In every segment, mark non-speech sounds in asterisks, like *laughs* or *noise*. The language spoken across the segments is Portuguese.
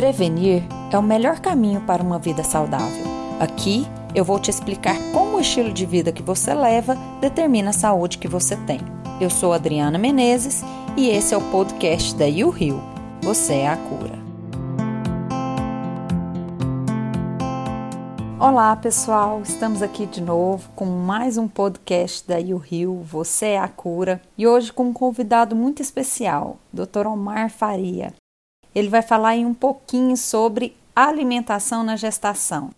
Prevenir é o melhor caminho para uma vida saudável. Aqui eu vou te explicar como o estilo de vida que você leva determina a saúde que você tem. Eu sou Adriana Menezes e esse é o podcast da You Rio. Você é a cura. Olá pessoal, estamos aqui de novo com mais um podcast da You Rio, Você é a Cura, e hoje com um convidado muito especial, Dr. Omar Faria. Ele vai falar aí um pouquinho sobre alimentação na gestação.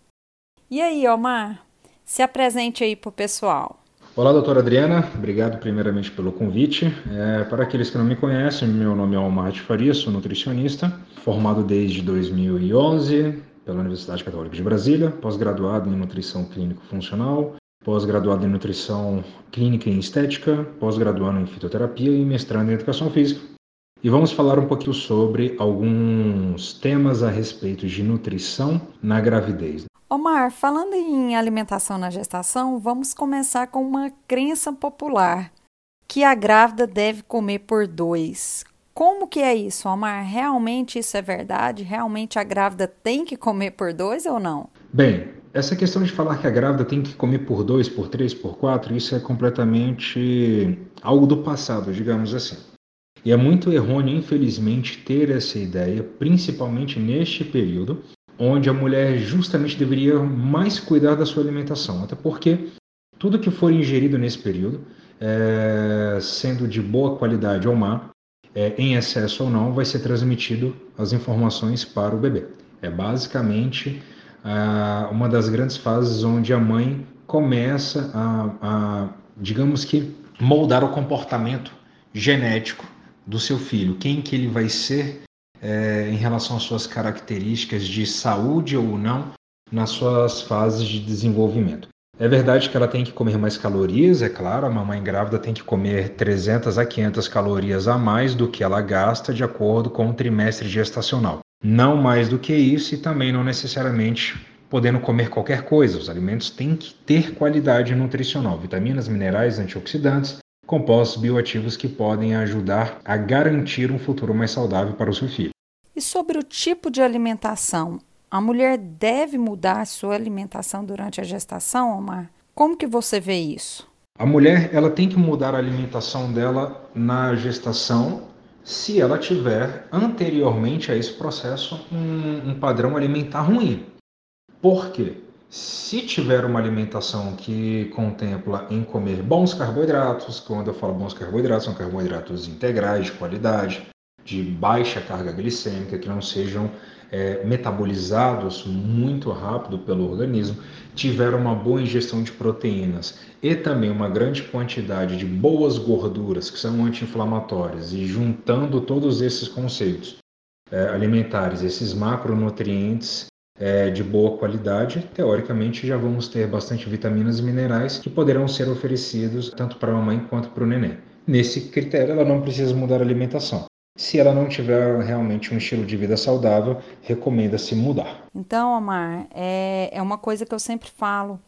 E aí, Omar, se apresente aí para o pessoal. Olá, doutora Adriana, obrigado primeiramente pelo convite. É, para aqueles que não me conhecem, meu nome é Omar de Faria, sou nutricionista, formado desde 2011 pela Universidade Católica de Brasília, pós-graduado em nutrição clínico-funcional, pós-graduado em nutrição clínica e estética, pós-graduado em fitoterapia e mestrando em educação física e vamos falar um pouquinho sobre alguns temas a respeito de nutrição na gravidez. Omar, falando em alimentação na gestação, vamos começar com uma crença popular que a grávida deve comer por dois. Como que é isso, Omar? Realmente isso é verdade? Realmente a grávida tem que comer por dois ou não? Bem, essa questão de falar que a grávida tem que comer por dois, por três, por quatro, isso é completamente algo do passado, digamos assim. E é muito errôneo, infelizmente, ter essa ideia, principalmente neste período, onde a mulher justamente deveria mais cuidar da sua alimentação. Até porque tudo que for ingerido nesse período, é, sendo de boa qualidade ou má, é, em excesso ou não, vai ser transmitido as informações para o bebê. É basicamente uma das grandes fases onde a mãe começa a, a digamos que, moldar o comportamento genético do seu filho, quem que ele vai ser é, em relação às suas características de saúde ou não nas suas fases de desenvolvimento. É verdade que ela tem que comer mais calorias, é claro, a mamãe grávida tem que comer 300 a 500 calorias a mais do que ela gasta de acordo com o trimestre gestacional. Não mais do que isso e também não necessariamente podendo comer qualquer coisa. Os alimentos têm que ter qualidade nutricional, vitaminas, minerais, antioxidantes, compostos bioativos que podem ajudar a garantir um futuro mais saudável para o seu filho. E sobre o tipo de alimentação, a mulher deve mudar a sua alimentação durante a gestação, Omar? Como que você vê isso? A mulher ela tem que mudar a alimentação dela na gestação se ela tiver anteriormente a esse processo um, um padrão alimentar ruim. Por quê? Se tiver uma alimentação que contempla em comer bons carboidratos, quando eu falo bons carboidratos, são carboidratos integrais, de qualidade, de baixa carga glicêmica, que não sejam é, metabolizados muito rápido pelo organismo, tiver uma boa ingestão de proteínas e também uma grande quantidade de boas gorduras que são anti-inflamatórias, e juntando todos esses conceitos é, alimentares, esses macronutrientes é, de boa qualidade, teoricamente já vamos ter bastante vitaminas e minerais que poderão ser oferecidos tanto para a mamãe quanto para o neném. Nesse critério, ela não precisa mudar a alimentação. Se ela não tiver realmente um estilo de vida saudável, recomenda-se mudar. Então, Omar, é, é uma coisa que eu sempre falo,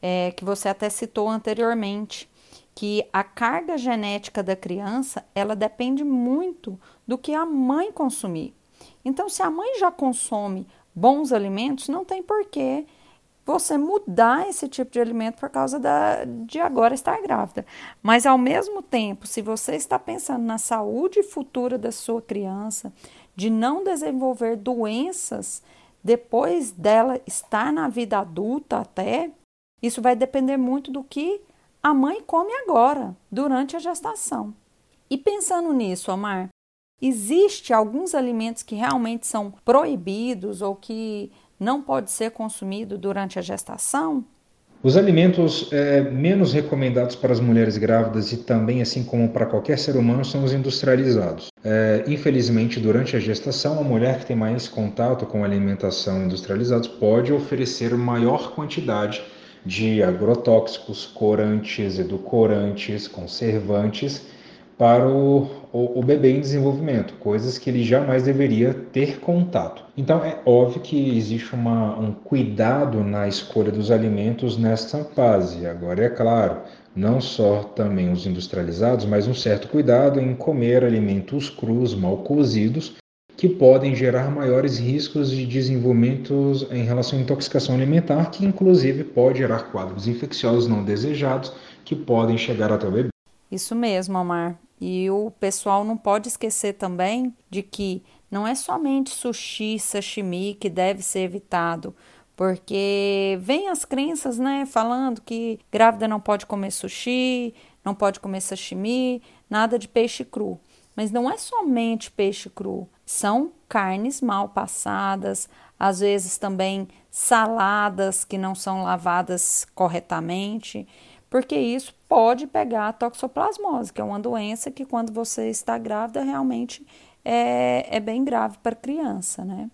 é, que você até citou anteriormente, que a carga genética da criança ela depende muito do que a mãe consumir. Então, se a mãe já consome bons alimentos, não tem porquê você mudar esse tipo de alimento por causa da, de agora estar grávida. Mas ao mesmo tempo, se você está pensando na saúde futura da sua criança, de não desenvolver doenças depois dela estar na vida adulta até, isso vai depender muito do que a mãe come agora, durante a gestação. E pensando nisso, Omar, Existe alguns alimentos que realmente são proibidos ou que não pode ser consumido durante a gestação? Os alimentos é, menos recomendados para as mulheres grávidas e também, assim como para qualquer ser humano, são os industrializados. É, infelizmente, durante a gestação, a mulher que tem mais contato com alimentação industrializados pode oferecer maior quantidade de agrotóxicos, corantes, edulcorantes, conservantes para o, o, o, bebê em desenvolvimento, coisas que ele jamais deveria ter contato. Então é óbvio que existe uma, um cuidado na escolha dos alimentos nesta fase. Agora é claro, não só também os industrializados, mas um certo cuidado em comer alimentos crus, mal cozidos, que podem gerar maiores riscos de desenvolvimentos em relação à intoxicação alimentar, que inclusive pode gerar quadros infecciosos não desejados que podem chegar até o bebê. Isso mesmo, Omar. E o pessoal não pode esquecer também de que não é somente sushi, sashimi que deve ser evitado, porque vem as crenças, né, falando que grávida não pode comer sushi, não pode comer sashimi, nada de peixe cru. Mas não é somente peixe cru, são carnes mal passadas, às vezes também saladas que não são lavadas corretamente, porque isso pode pegar a toxoplasmose, que é uma doença que quando você está grávida realmente é, é bem grave para criança, né?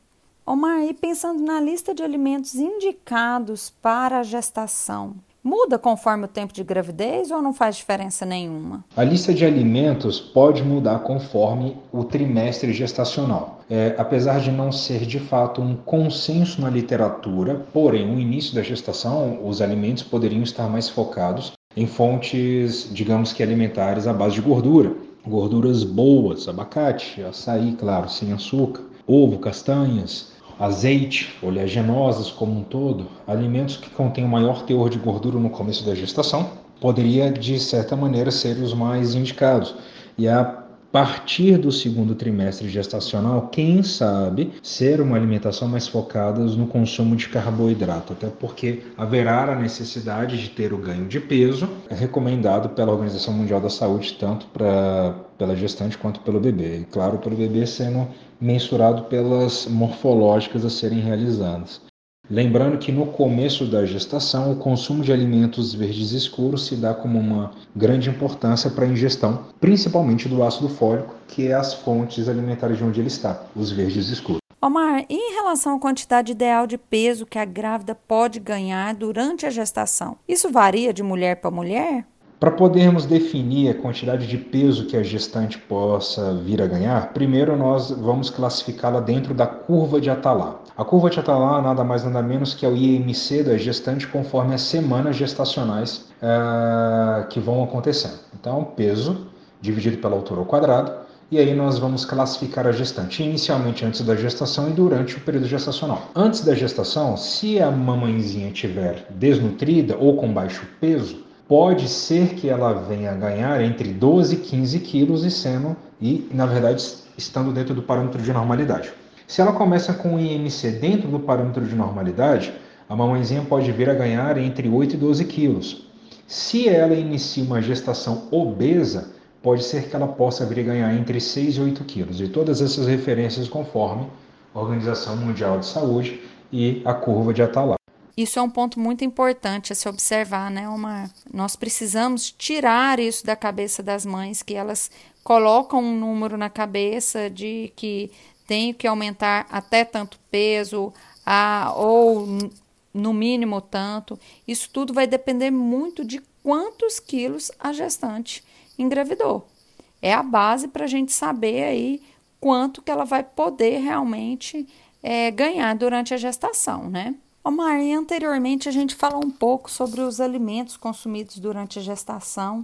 Omar, e pensando na lista de alimentos indicados para a gestação, muda conforme o tempo de gravidez ou não faz diferença nenhuma? A lista de alimentos pode mudar conforme o trimestre gestacional. É, apesar de não ser de fato um consenso na literatura, porém, no início da gestação, os alimentos poderiam estar mais focados em fontes, digamos que alimentares à base de gordura. Gorduras boas, abacate, açaí, claro, sem açúcar, ovo, castanhas, azeite, oleaginosas como um todo, alimentos que contêm o maior teor de gordura no começo da gestação, poderia de certa maneira ser os mais indicados. E a partir do segundo trimestre gestacional, quem sabe ser uma alimentação mais focada no consumo de carboidrato, até porque haverá a necessidade de ter o ganho de peso, é recomendado pela Organização Mundial da Saúde, tanto para pela gestante quanto pelo bebê. E claro, pelo bebê sendo mensurado pelas morfológicas a serem realizadas. Lembrando que no começo da gestação, o consumo de alimentos verdes escuros se dá como uma grande importância para a ingestão, principalmente do ácido fólico, que é as fontes alimentares de onde ele está, os verdes escuros. Omar, e em relação à quantidade ideal de peso que a grávida pode ganhar durante a gestação? Isso varia de mulher para mulher? Para podermos definir a quantidade de peso que a gestante possa vir a ganhar, primeiro nós vamos classificá-la dentro da curva de Atalá. A curva de Atalá nada mais nada menos que é o IMC da gestante conforme as semanas gestacionais uh, que vão acontecendo. Então, peso dividido pela altura ao quadrado, e aí nós vamos classificar a gestante inicialmente antes da gestação e durante o período gestacional. Antes da gestação, se a mamãezinha estiver desnutrida ou com baixo peso, pode ser que ela venha a ganhar entre 12 e 15 quilos e sendo, e na verdade estando dentro do parâmetro de normalidade. Se ela começa com o IMC dentro do parâmetro de normalidade, a mamãezinha pode vir a ganhar entre 8 e 12 quilos. Se ela inicia uma gestação obesa, pode ser que ela possa vir a ganhar entre 6 e 8 quilos. E todas essas referências conforme a Organização Mundial de Saúde e a curva de Atalaya. Isso é um ponto muito importante a se observar, né, Omar? Nós precisamos tirar isso da cabeça das mães, que elas colocam um número na cabeça de que tem que aumentar até tanto peso, a, ou no mínimo tanto. Isso tudo vai depender muito de quantos quilos a gestante engravidou. É a base para a gente saber aí quanto que ela vai poder realmente é, ganhar durante a gestação, né? Omar, anteriormente a gente falou um pouco sobre os alimentos consumidos durante a gestação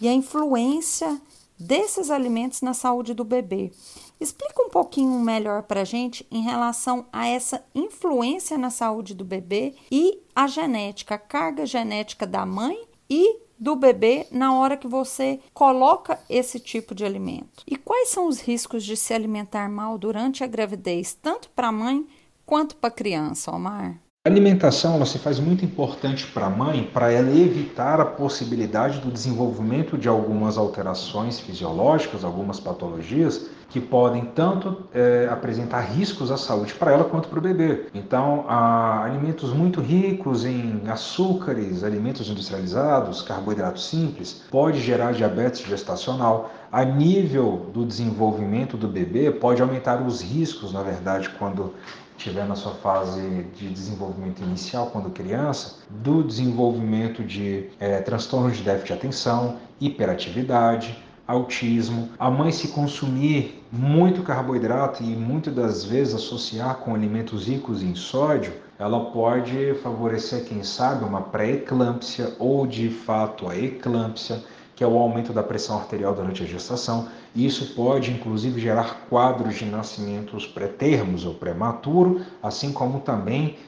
e a influência desses alimentos na saúde do bebê. Explica um pouquinho melhor para a gente em relação a essa influência na saúde do bebê e a genética, a carga genética da mãe e do bebê na hora que você coloca esse tipo de alimento. E quais são os riscos de se alimentar mal durante a gravidez, tanto para a mãe quanto para a criança, Omar? A alimentação ela se faz muito importante para a mãe para ela evitar a possibilidade do desenvolvimento de algumas alterações fisiológicas, algumas patologias que podem tanto é, apresentar riscos à saúde para ela quanto para o bebê. Então, alimentos muito ricos em açúcares, alimentos industrializados, carboidratos simples, pode gerar diabetes gestacional. A nível do desenvolvimento do bebê, pode aumentar os riscos, na verdade, quando estiver na sua fase de desenvolvimento inicial, quando criança, do desenvolvimento de é, transtornos de déficit de atenção, hiperatividade, autismo. A mãe se consumir muito carboidrato e muitas das vezes associar com alimentos ricos em sódio, ela pode favorecer, quem sabe, uma pré-eclâmpsia ou de fato a eclâmpsia que é o aumento da pressão arterial durante a gestação. E isso pode, inclusive, gerar quadros de nascimentos pré-termos ou prematuro, assim como também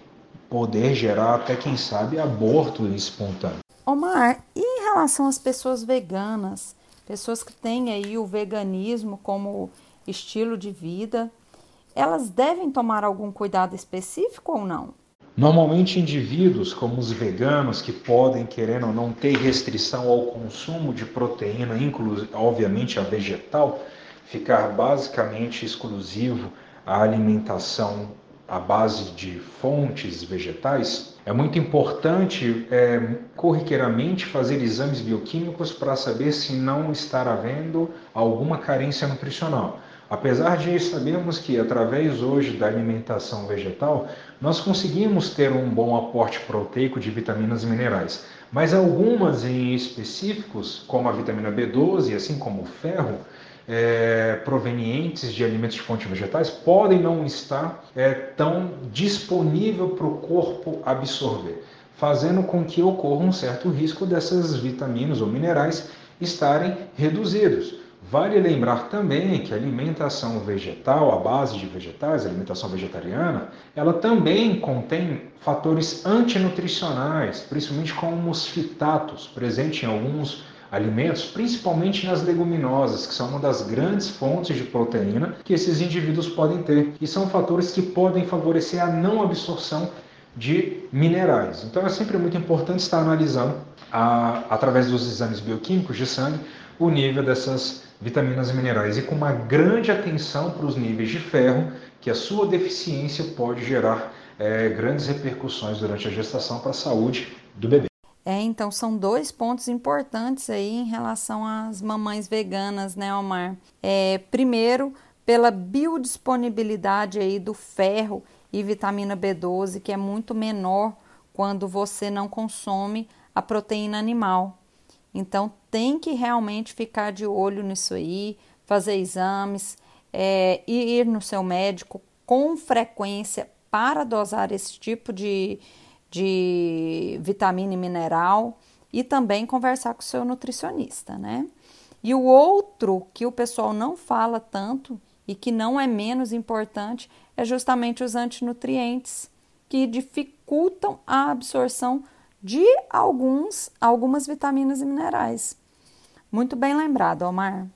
poder gerar até, quem sabe, aborto espontâneo. Omar, e em relação às pessoas veganas, pessoas que têm aí o veganismo como estilo de vida, elas devem tomar algum cuidado específico ou não? Normalmente, indivíduos como os veganos, que podem, querendo ou não, ter restrição ao consumo de proteína, inclusive, obviamente, a vegetal, ficar basicamente exclusivo à alimentação à base de fontes vegetais, é muito importante é, corriqueiramente fazer exames bioquímicos para saber se não está havendo alguma carência nutricional. Apesar de sabermos que através hoje da alimentação vegetal nós conseguimos ter um bom aporte proteico de vitaminas e minerais, mas algumas em específicos, como a vitamina B12, assim como o ferro, é, provenientes de alimentos de fontes vegetais, podem não estar é, tão disponível para o corpo absorver, fazendo com que ocorra um certo risco dessas vitaminas ou minerais estarem reduzidos. Vale lembrar também que a alimentação vegetal, a base de vegetais, a alimentação vegetariana, ela também contém fatores antinutricionais, principalmente como os fitatos, presentes em alguns alimentos, principalmente nas leguminosas, que são uma das grandes fontes de proteína que esses indivíduos podem ter, e são fatores que podem favorecer a não absorção de minerais. Então é sempre muito importante estar analisando, a, através dos exames bioquímicos de sangue, o nível dessas vitaminas e minerais e com uma grande atenção para os níveis de ferro, que a sua deficiência pode gerar é, grandes repercussões durante a gestação para a saúde do bebê. É, então são dois pontos importantes aí em relação às mamães veganas, né, Omar? É, primeiro, pela biodisponibilidade aí do ferro e vitamina B12, que é muito menor quando você não consome a proteína animal. Então tem que realmente ficar de olho nisso aí, fazer exames, é, ir no seu médico com frequência para dosar esse tipo de, de vitamina e mineral e também conversar com o seu nutricionista, né? E o outro que o pessoal não fala tanto e que não é menos importante é justamente os antinutrientes, que dificultam a absorção de alguns, algumas vitaminas e minerais. Muito bem lembrado, Omar.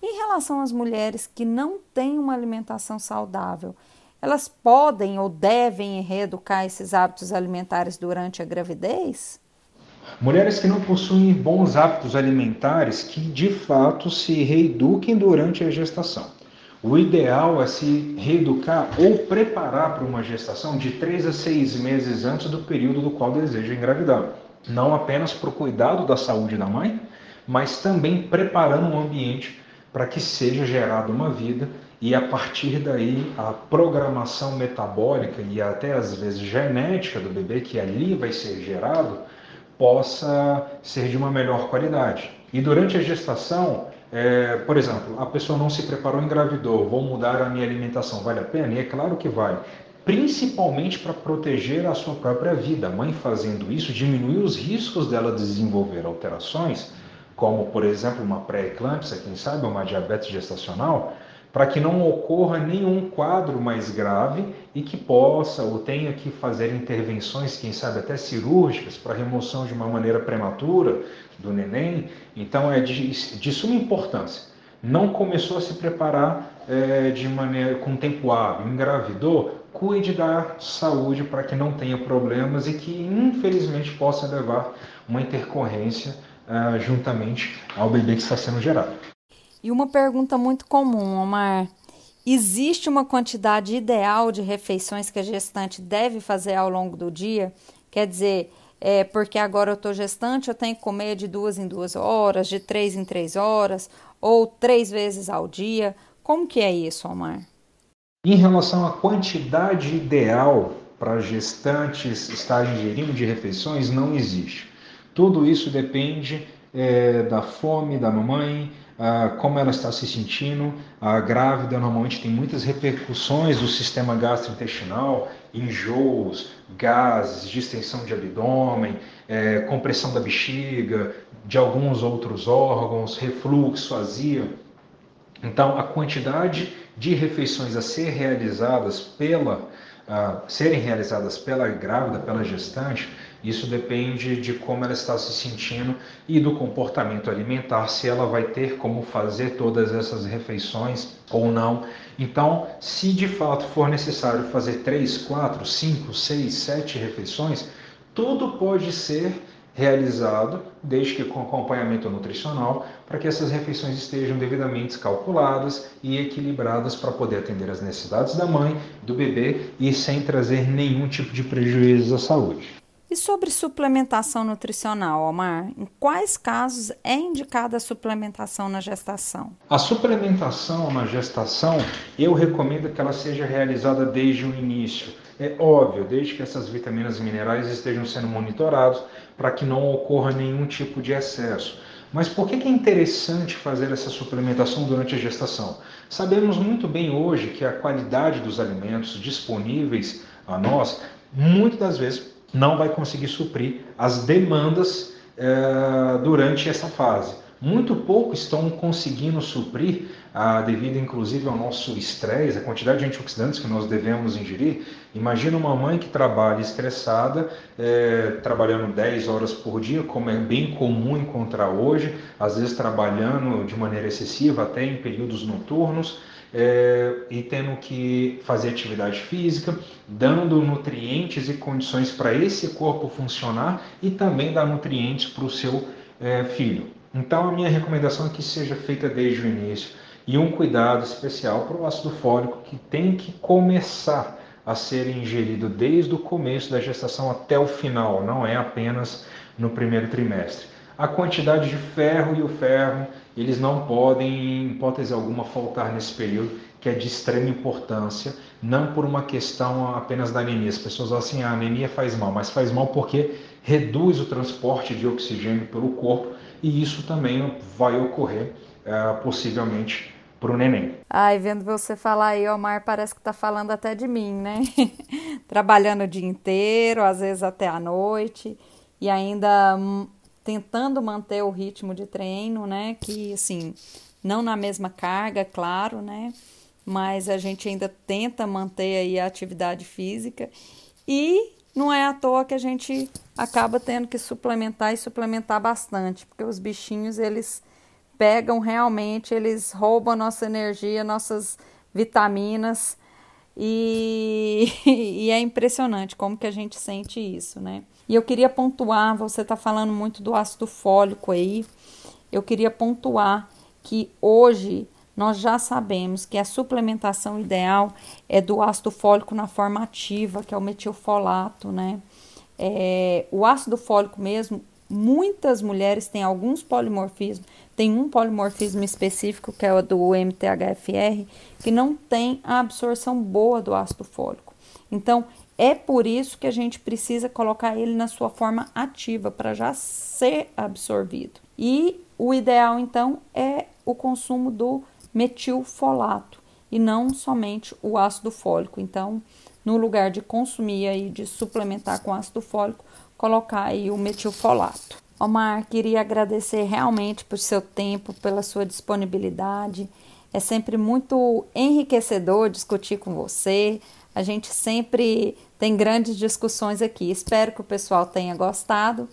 Em relação às mulheres que não têm uma alimentação saudável, elas podem ou devem reeducar esses hábitos alimentares durante a gravidez? Mulheres que não possuem bons hábitos alimentares que de fato se reeduquem durante a gestação. O ideal é se reeducar ou preparar para uma gestação de 3 a 6 meses antes do período do qual deseja engravidar. Não apenas para o cuidado da saúde da mãe, mas também preparando um ambiente para que seja gerada uma vida e a partir daí a programação metabólica e até às vezes genética do bebê que ali vai ser gerado possa ser de uma melhor qualidade. E durante a gestação, é, por exemplo, a pessoa não se preparou, engravidou, vou mudar a minha alimentação, vale a pena? E é claro que vale. Principalmente para proteger a sua própria vida. A mãe fazendo isso diminui os riscos dela desenvolver alterações, como por exemplo uma pré-eclâmpsia, quem sabe uma diabetes gestacional, para que não ocorra nenhum quadro mais grave e que possa ou tenha que fazer intervenções, quem sabe até cirúrgicas, para remoção de uma maneira prematura do neném. Então é de, de suma importância. Não começou a se preparar é, de maneira com tempo hábil, engravidou, cuide da saúde para que não tenha problemas e que infelizmente possa levar uma intercorrência uh, juntamente ao bebê que está sendo gerado. E uma pergunta muito comum, Omar: existe uma quantidade ideal de refeições que a gestante deve fazer ao longo do dia? Quer dizer, é porque agora eu estou gestante, eu tenho que comer de duas em duas horas, de três em três horas, ou três vezes ao dia. Como que é isso, Omar? Em relação à quantidade ideal para gestantes estarem ingerindo de refeições, não existe. Tudo isso depende é, da fome da mamãe, ah, como ela está se sentindo. A grávida normalmente tem muitas repercussões do sistema gastrointestinal, enjoos, gases, distensão de abdômen, é, compressão da bexiga, de alguns outros órgãos, refluxo, azia. Então, a quantidade de refeições a ser realizadas pela uh, serem realizadas pela grávida, pela gestante, isso depende de como ela está se sentindo e do comportamento alimentar, se ela vai ter como fazer todas essas refeições ou não. Então, se de fato for necessário fazer 3, 4, 5, 6, 7 refeições, tudo pode ser realizado, desde que com acompanhamento nutricional, para que essas refeições estejam devidamente calculadas e equilibradas para poder atender as necessidades da mãe, do bebê e sem trazer nenhum tipo de prejuízo à saúde. E sobre suplementação nutricional, Omar, em quais casos é indicada a suplementação na gestação? A suplementação na gestação, eu recomendo que ela seja realizada desde o início. É óbvio, desde que essas vitaminas e minerais estejam sendo monitorados para que não ocorra nenhum tipo de excesso. Mas por que é interessante fazer essa suplementação durante a gestação? Sabemos muito bem hoje que a qualidade dos alimentos disponíveis a nós, muitas das vezes, não vai conseguir suprir as demandas eh, durante essa fase muito pouco estão conseguindo suprir, ah, devido inclusive ao nosso estresse, a quantidade de antioxidantes que nós devemos ingerir. Imagina uma mãe que trabalha estressada, é, trabalhando 10 horas por dia, como é bem comum encontrar hoje, às vezes trabalhando de maneira excessiva, até em períodos noturnos. É, e tendo que fazer atividade física, dando nutrientes e condições para esse corpo funcionar e também dar nutrientes para o seu é, filho. Então, a minha recomendação é que seja feita desde o início e um cuidado especial para o ácido fólico que tem que começar a ser ingerido desde o começo da gestação até o final, não é apenas no primeiro trimestre. A quantidade de ferro e o ferro, eles não podem, em hipótese alguma, faltar nesse período, que é de extrema importância, não por uma questão apenas da anemia. As pessoas falam assim, ah, a anemia faz mal, mas faz mal porque reduz o transporte de oxigênio pelo corpo e isso também vai ocorrer é, possivelmente para o neném. Ai, vendo você falar aí, Omar, parece que está falando até de mim, né? *laughs* Trabalhando o dia inteiro, às vezes até a noite, e ainda tentando manter o ritmo de treino, né? Que, assim, não na mesma carga, claro, né? Mas a gente ainda tenta manter aí a atividade física e não é à toa que a gente acaba tendo que suplementar e suplementar bastante, porque os bichinhos eles pegam realmente, eles roubam nossa energia, nossas vitaminas e, *laughs* e é impressionante como que a gente sente isso, né? E eu queria pontuar, você está falando muito do ácido fólico aí, eu queria pontuar que hoje nós já sabemos que a suplementação ideal é do ácido fólico na forma ativa, que é o metilfolato, né? É, o ácido fólico mesmo, muitas mulheres têm alguns polimorfismos, tem um polimorfismo específico, que é o do MTHFR, que não tem a absorção boa do ácido fólico. Então, é por isso que a gente precisa colocar ele na sua forma ativa, para já ser absorvido. E o ideal, então, é o consumo do metilfolato e não somente o ácido fólico. Então, no lugar de consumir e de suplementar com ácido fólico, colocar aí o metilfolato. Omar, queria agradecer realmente por seu tempo, pela sua disponibilidade. É sempre muito enriquecedor discutir com você. A gente sempre tem grandes discussões aqui. Espero que o pessoal tenha gostado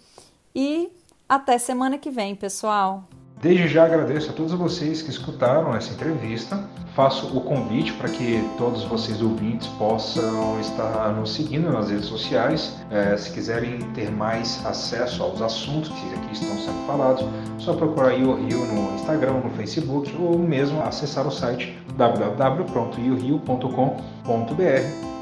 e até semana que vem, pessoal. Desde já agradeço a todos vocês que escutaram essa entrevista. Faço o convite para que todos vocês ouvintes possam estar nos seguindo nas redes sociais. É, se quiserem ter mais acesso aos assuntos que aqui estão sendo falados, só procurar IoRio no Instagram, no Facebook ou mesmo acessar o site www.iorio.com.br